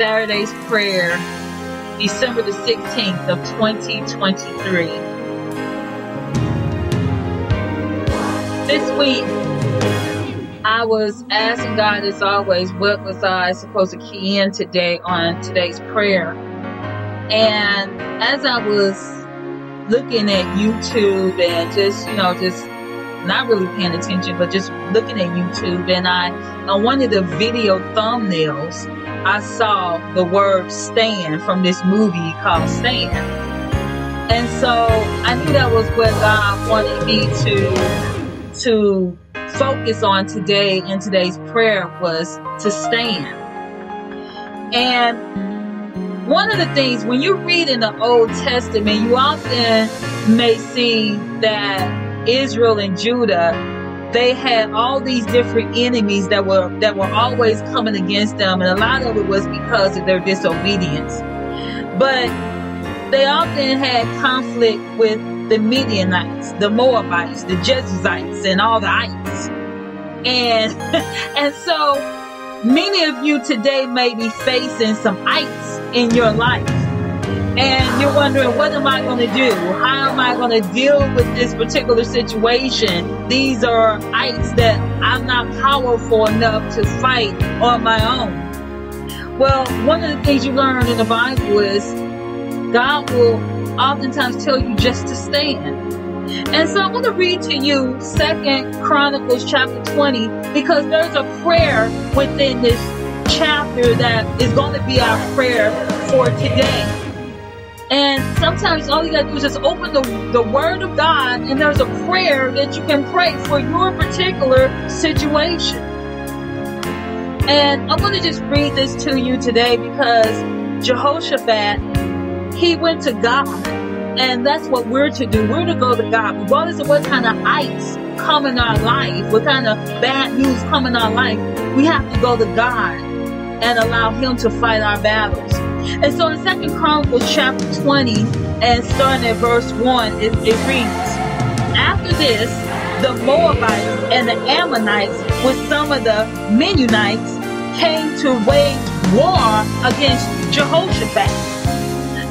Saturday's prayer, December the 16th of 2023. This week, I was asking God as always, what was I supposed to key in today on today's prayer? And as I was looking at YouTube and just, you know, just not really paying attention, but just looking at YouTube and I, on one of the video thumbnails, I saw the word stand from this movie called Stand. And so I knew that was what God wanted me to, to focus on today in today's prayer was to stand. And one of the things when you read in the Old Testament, you often may see that Israel and Judah they had all these different enemies that were that were always coming against them. And a lot of it was because of their disobedience. But they often had conflict with the Midianites, the Moabites, the Jebusites, and all the ites. And and so many of you today may be facing some ites in your life and you're wondering, what am I going to do? How am I going to deal with this particular situation? These are ites that I'm not powerful enough to fight on my own. Well, one of the things you learn in the Bible is God will oftentimes tell you just to stand. And so I want to read to you Second Chronicles chapter 20 because there's a prayer within this chapter that is going to be our prayer for today. And sometimes all you gotta do is just open the, the word of God and there's a prayer that you can pray for your particular situation. And I'm gonna just read this to you today because Jehoshaphat, he went to God. And that's what we're to do. We're to go to God. Regardless of what kind of ites come in our life, what kind of bad news come in our life, we have to go to God and allow Him to fight our battles. And so in Second Chronicles chapter 20 and starting at verse 1, it, it reads, After this, the Moabites and the Ammonites with some of the Meunites came to wage war against Jehoshaphat.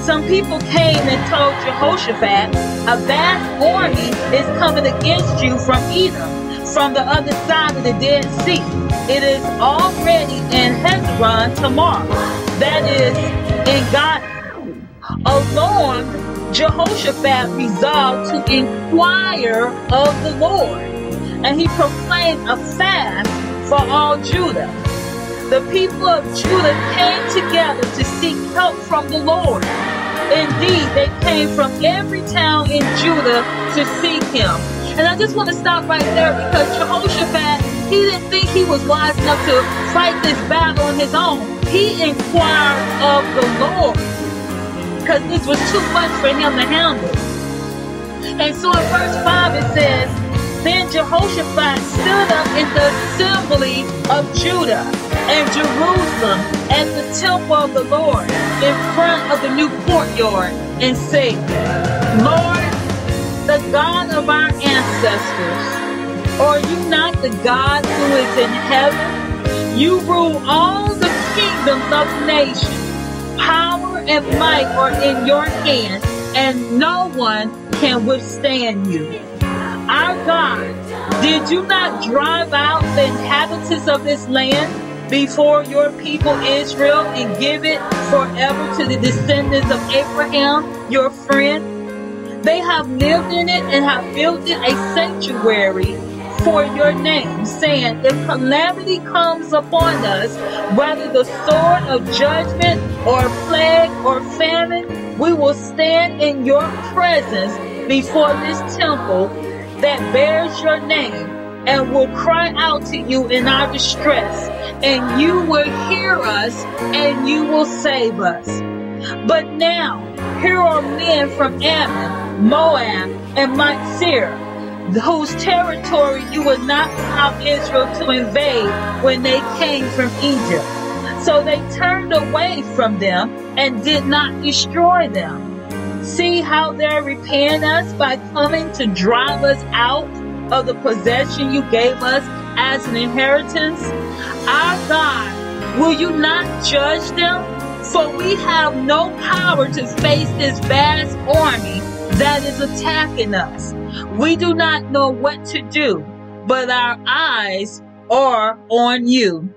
Some people came and told Jehoshaphat, a vast army is coming against you from Edom, from the other side of the Dead Sea. It is already in Hazazon Tamar. That is En Gedi, alarmed, Jehoshaphat resolved to inquire of the Lord. And he proclaimed a fast for all Judah. The people of Judah came together to seek help from the Lord. Indeed, they came from every town in Judah to seek him. And I just want to stop right there because Jehoshaphat, he didn't think he was wise enough to fight this battle on his own he inquired of the Lord because this was too much for him to handle. And so in verse 5 it says, Then Jehoshaphat stood up in the assembly of Judah and Jerusalem at the temple of the Lord in front of the new courtyard and said, Lord, the God of our ancestors, are you not the God who is in heaven? You rule all of nations. Power and might are in your hand, and no one can withstand you. Our God, did you not drive out the inhabitants of this land before your people Israel and give it forever to the descendants of Abraham, your friend? They have lived in it and have built it a sanctuary for your name, saying, If calamity comes upon us, whether the sword of judgment or plague or famine, we will stand in your presence before this temple that bears your name and will cry out to you in our distress, and you will hear us and you will save us. But now, here are men from Ammon, Moab, and Mount Seir whose territory you would not allow Israel to invade when they came from Egypt. So they turned away from them and did not destroy them. See how they're repaying us by coming to drive us out of the possession you gave us as an inheritance? Our God, will you not judge them? For we have no power to face this vast army that is attacking us. We do not know what to do, but our eyes are on you.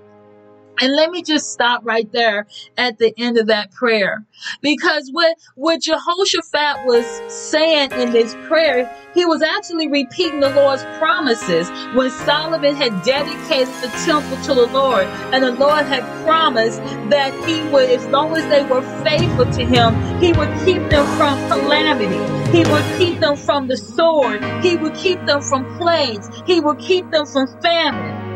And let me just stop right there at the end of that prayer. Because what, what Jehoshaphat was saying in this prayer, he was actually repeating the Lord's promises when Solomon had dedicated the temple to the Lord. And the Lord had promised that he would, as long as they were faithful to him, he would keep them from calamity. He would keep them from the sword. He would keep them from plagues. He would keep them from famine.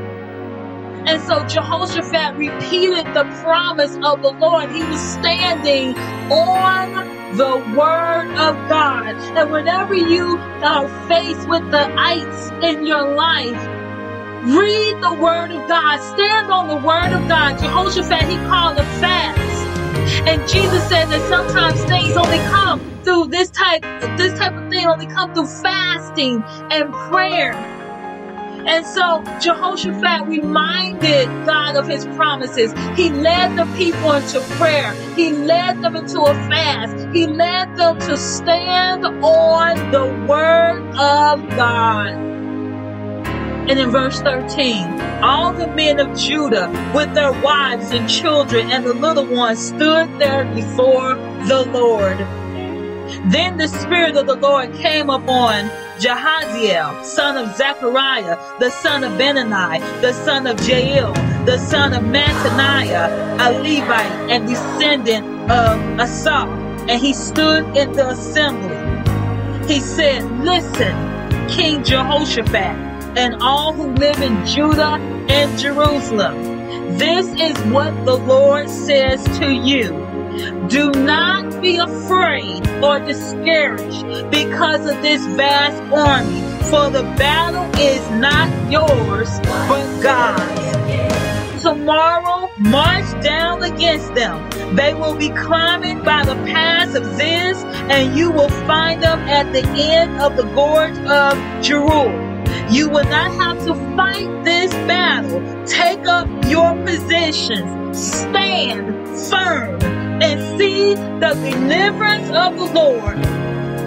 And so Jehoshaphat repeated the promise of the Lord. He was standing on the word of God. And whenever you are faced with the ites in your life, read the word of God. Stand on the word of God. Jehoshaphat, he called a fast. And Jesus said that sometimes things only come this type, this type of thing only come through fasting and prayer. And so Jehoshaphat reminded God of his promises. He led the people into prayer. He led them into a fast. He led them to stand on the word of God. And in verse 13, all the men of Judah with their wives and children and the little ones stood there before the Lord. Then the Spirit of the Lord came upon Jahaziel, son of Zechariah, the son of Benaiah, the son of Jeiel, the son of Mattaniah, a Levite and descendant of Asaph. And he stood in the assembly. He said, Listen, King Jehoshaphat, and all who live in Judah and Jerusalem. This is what the Lord says to you. Do not be afraid or discouraged because of this vast army, for the battle is not yours, but God's. Tomorrow, march down against them. They will be climbing by the pass of Ziz, and you will find them at the end of the gorge of Jeruel. You will not have to fight this battle. Take up your positions. Stand firm and see the deliverance of the Lord.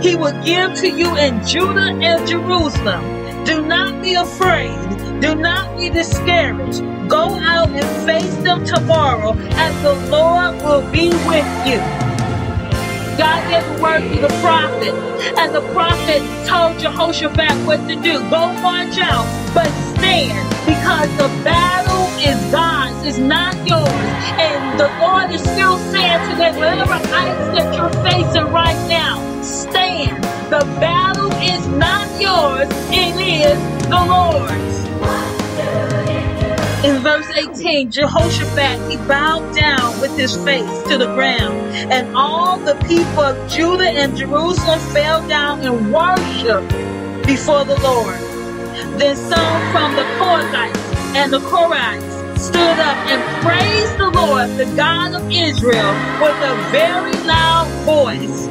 He will give to you in Judah and Jerusalem. Do not be afraid. Do not be discouraged. Go out and face them tomorrow, and the Lord will be with you. God gave a word to the prophet, and the prophet told Jehoshaphat what to do. Go march out, but stand, because the battle is It's not yours. And the Lord is still saying today, whatever ice that you're facing right now, stand. The battle is not yours, it is the Lord's. In verse 18, Jehoshaphat, he bowed down with his face to the ground, and all the people of Judah and Jerusalem fell down and worshiped before the Lord. Then some from the Kohathites and the Korahites stood up and praised the Lord, the God of Israel, with a very loud voice.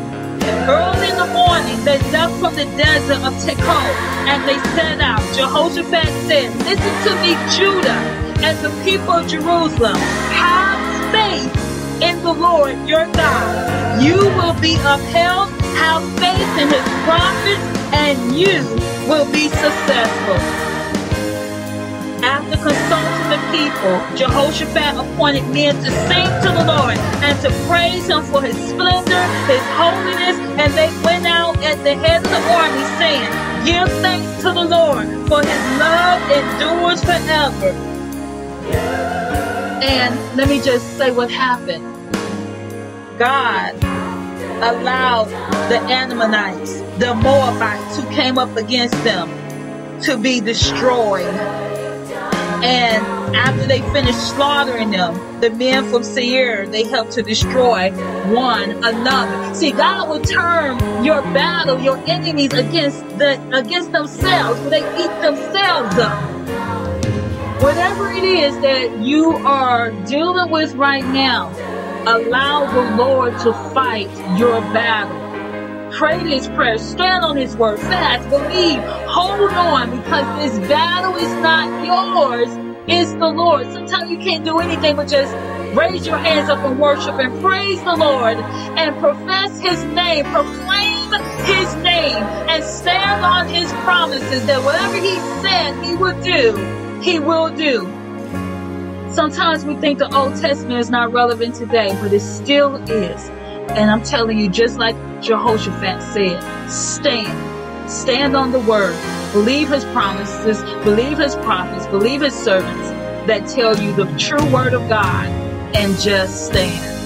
And Early in the morning, they left from the desert of Tekoa and they set out. Jehoshaphat said, Listen to me, Judah and the people of Jerusalem. Have faith in the Lord your God. You will be upheld. Have faith in his prophets and you will be successful. People, Jehoshaphat appointed men to sing to the Lord and to praise him for his splendor, his holiness, and they went out at the head of the army saying, Give thanks to the Lord, for his love endures forever. And let me just say what happened. God allowed the Ammonites, the Moabites who came up against them, to be destroyed. And after they finished slaughtering them, the men from Seir, they helped to destroy one another. See, God will turn your battle, your enemies against the against themselves, they eat themselves up. Whatever it is that you are dealing with right now, allow the Lord to fight your battle. Pray this prayer, stand on his word, fast, believe, hold on, because this battle is not yours, it's the Lord. Sometimes you can't do anything but just raise your hands up and worship and praise the Lord and profess his name, proclaim his name, and stand on his promises that whatever he said he would do, he will do. Sometimes we think the Old Testament is not relevant today, but it still is. And I'm telling you, just like Jehoshaphat said, stand. Stand on the word. Believe his promises. Believe his prophets. Believe his servants that tell you the true word of God and just stand.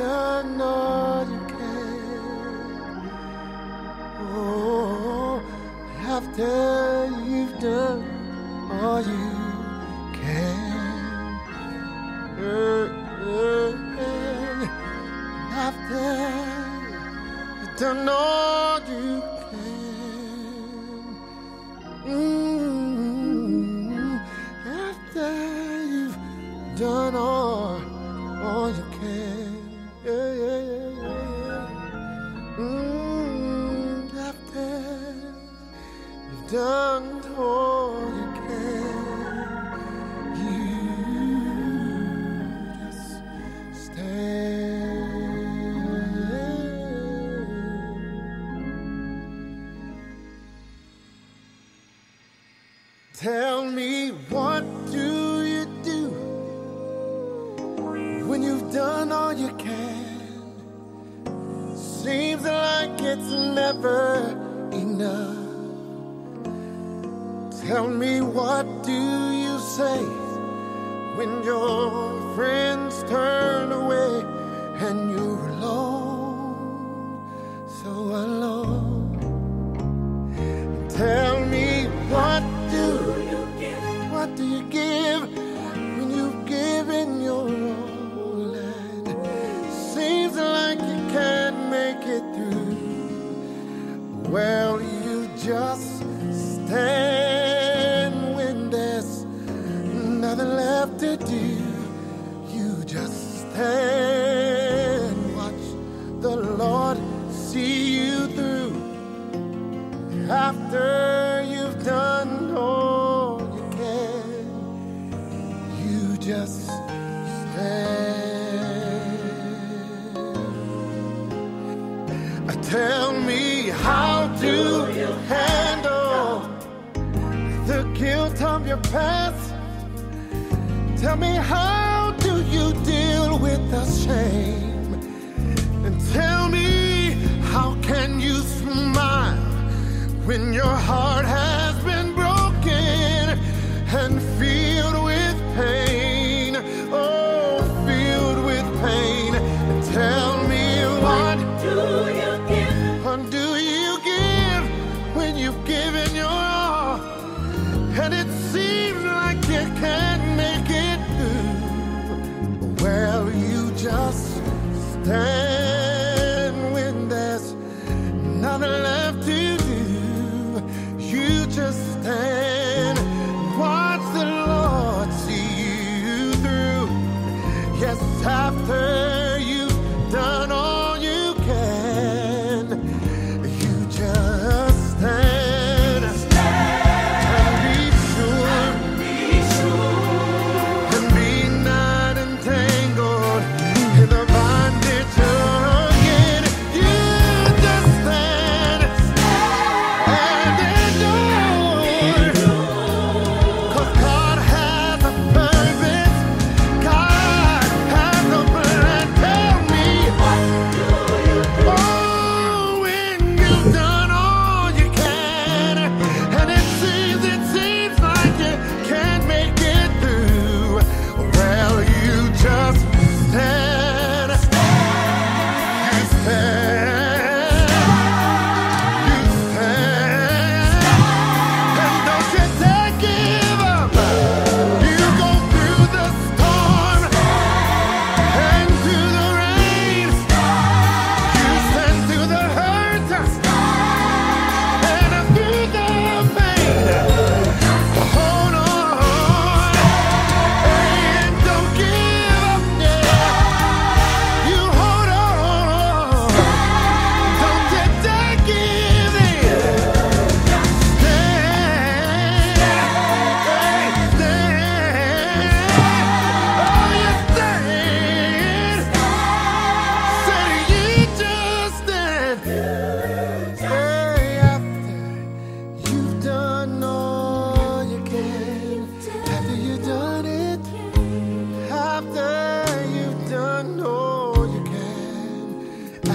Done all you can, oh, after you've done all you can, uh, uh, uh, after you've done all you've done when your friends turn away and you're alone, so alone? Tell me what do you give? What do you give when you've given your all? And seems like you can't make it through. Well, you just stand after you've done all you can, you just stand. Tell me, how do you handle the guilt of your past? Tell me, how your heart After.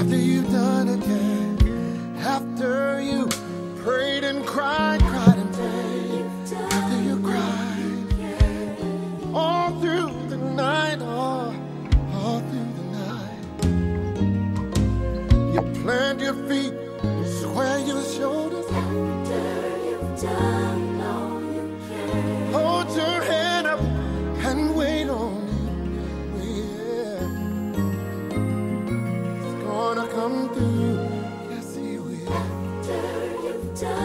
after you've done it, again, After done.